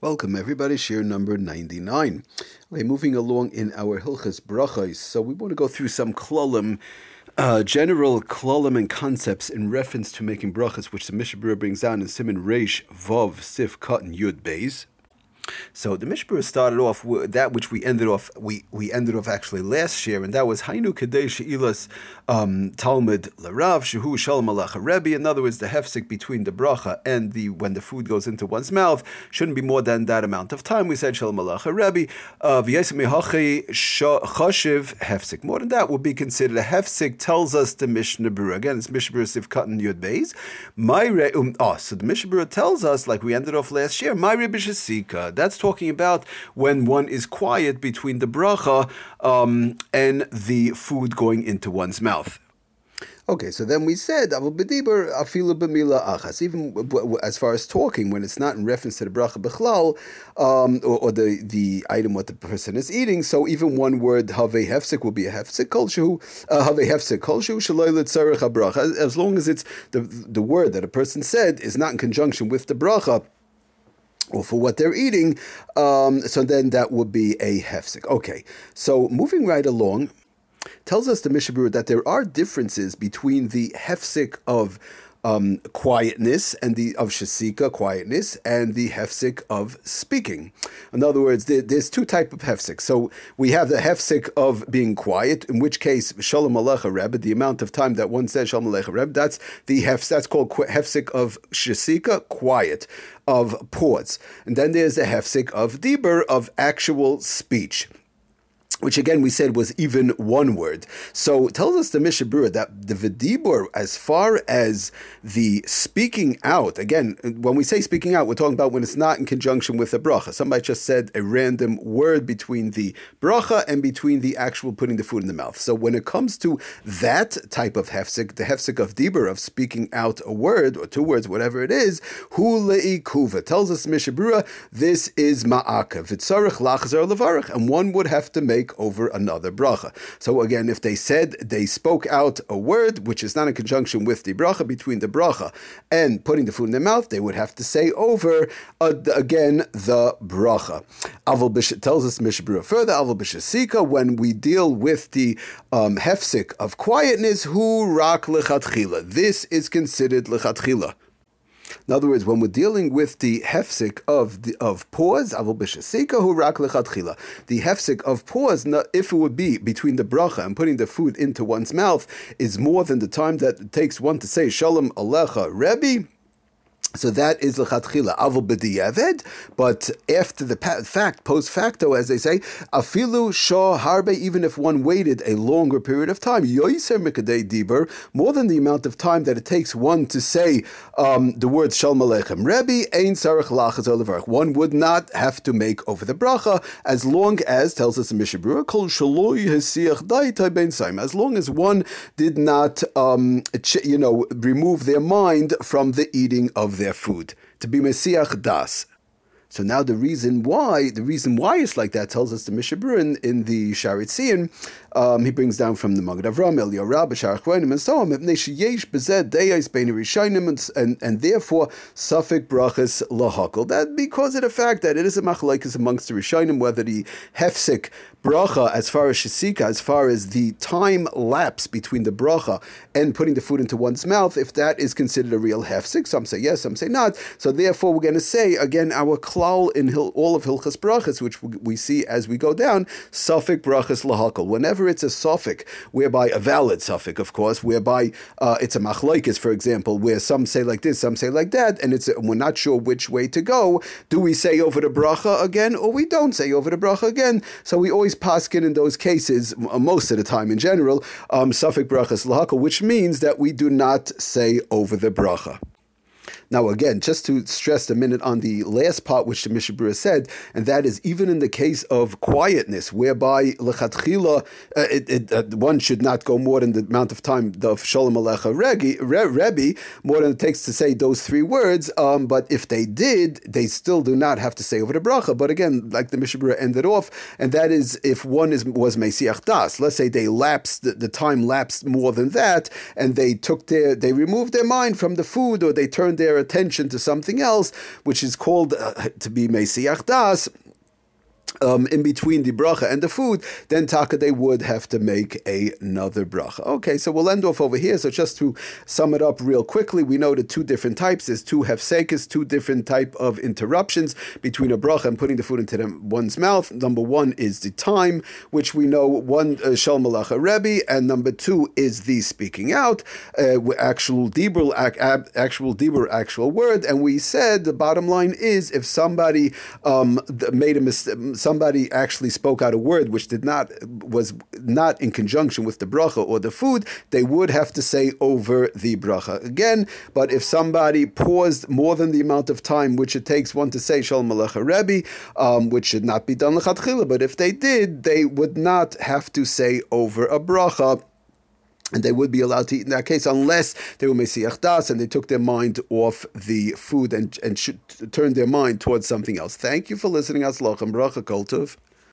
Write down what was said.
Welcome everybody, share number 99. Okay, moving along in our Hilchas Brachos. So we want to go through some klolim, uh, general klolim and concepts in reference to making brachas, which the Mishnah brings down in Simon Reish Vov Sif and Yud Beis. So the Mishpur started off with that which we ended off we, we ended off actually last year, and that was Hainu Kadesh Ilas um, Talmud Larav Shehu Shalom Alacha Rebbe. In other words, the hefsik between the bracha and the when the food goes into one's mouth shouldn't be more than that amount of time. We said Shalom Alacha Rebbe. Uh, Chashiv hefsik. More than that would be considered a hefsik. Tells us the Mishnah Berurah again. It's Mishnah Berurah Sif Katan Yud Beis. My um, oh, so the Mishnah Berurah tells us like we ended off last year. My Rebbe that's talking about when one is quiet between the bracha um, and the food going into one's mouth. Okay, so then we said. Even as far as talking, when it's not in reference to the bracha b'chlal, um, or, or, the the item what the person is eating, so even one word have hefsek will be a hefsek kolshu uh, have hefsek kolshu shaloi letzarich bracha. As long as it's the the word that a person said is not in conjunction with the bracha or for what they're eating, um, so then that would be a hefsek. Okay, so moving right along, tells us the Mishabur that there are differences between the hefsek of um, quietness and the of shasika quietness and the hefsik of speaking. In other words, there, there's two type of hefsik. So we have the hefsik of being quiet, in which case shalom alecha rebbe, the amount of time that one says shalom alecha rebbe, that's the hefs. That's called hefsik of shasika, quiet, of pause, and then there's the hefsik of deber of actual speech which again we said was even one word. So tells us the Mishnah Berurah that the Vidibur, as far as the speaking out, again, when we say speaking out, we're talking about when it's not in conjunction with a bracha. Somebody just said a random word between the bracha and between the actual putting the food in the mouth. So when it comes to that type of hefsik, the hefsik of dibur, of speaking out a word or two words, whatever it is, hu kuva tells us Mishnah Berurah, this is ma'aka, vitzarech lachzer levarech, and one would have to make over another bracha. So again, if they said they spoke out a word which is not in conjunction with the bracha between the bracha and putting the food in their mouth, they would have to say over uh, again the bracha. Aval tells us Mishnah Berurah further. Aval b'shasika when we deal with the um, hefsik of quietness, who rak lechatchila. This is considered lechatchila. In other words, when we're dealing with the hefsik of the, of pause. The hefsik of pause, if it would be between the bracha and putting the food into one's mouth, is more than the time that it takes one to say shalom alecha Rebbe so that is lechatchila avol b'diyaved, but after the fact, post facto, as they say, afilu shah harbe. Even if one waited a longer period of time, yoiser mikadei diber, more than the amount of time that it takes one to say um, the words shalom aleichem rebbe ein sarach lachas One would not have to make over the bracha as long as tells us the Mishnah Berurah kol shaloi hesiach daitai ben saim. As long as one did not, um, you know, remove their mind from the eating of their food, to be Mesiach Das. So now the reason why, the reason why it's like that tells us the Mishabur in, in the Shaar Hatziyun, um, he brings down from the Magen Avraham, Eliyah Rabbah, Sharachronim, and so on, and, and, therefore Suffolk Brachas Lahakal. That because of the fact that it is a machlaikas amongst the Rishonim, whether the Hefsik bracha, as far as shasika, as far as the time lapse between the bracha and putting the food into one's mouth, if that is considered a real hefsik, some say yes, some say not. So therefore, we're going to say again our klal in all of hilchas brachas, which we see as we go down, suffik brachas lahakal. Whenever it's a suffix, whereby a valid suffix, of course, whereby uh, it's a machlaikis, for example, where some say like this, some say like that, and it's we're not sure which way to go. Do we say over the bracha again, or we don't say over the bracha again? So we always paskin in those cases, most of the time in general, um, suffix brachas lahaka, which means that we do not say over the bracha. Now, again, just to stress a minute on the last part which the Mishnah Berurah said, and that is even in the case of quietness, whereby lechatchila, uh, uh, one should not go more than the amount of time of Shalom Alecha Rebbe, more than it takes to say those three words. Um, but if they did, they still do not have to say over the bracha. But again, like the Mishnah Berurah ended off, and that is if one is was Mesiach Das. Let's say they lapsed, the, the time lapsed more than that, and they took their, they removed their mind from the food, or they turned their attention to something else, which is called uh, to be Mesiach Das, um, in between the bracha and the food, then taka they would have to make another bracha. Okay, so we'll end off over here. So just to sum it up real quickly, we know the two different types. There's two hefsekis, two different type of interruptions between a bracha and putting the food into them, one's mouth. Number one is the time, which we know one uh, malacha rebbe, and number two is the speaking out, uh, actual dibur, actual dibur, actual word. And we said the bottom line is if somebody um, made a mistake somebody actually spoke out a word which did not was not in conjunction with the bracha or the food, they would have to say over the bracha again. But if somebody paused more than the amount of time which it takes one to say Shalom Alecha Rebbe, um, which should not be done lechatchila, but if they did, they would not have to say over a bracha and they would be allowed to eat in that case unless they were Mesiach Das and they took their mind off the food and, and should turn their mind towards something else. Thank you for listening. Aslachem Bracha Koltov.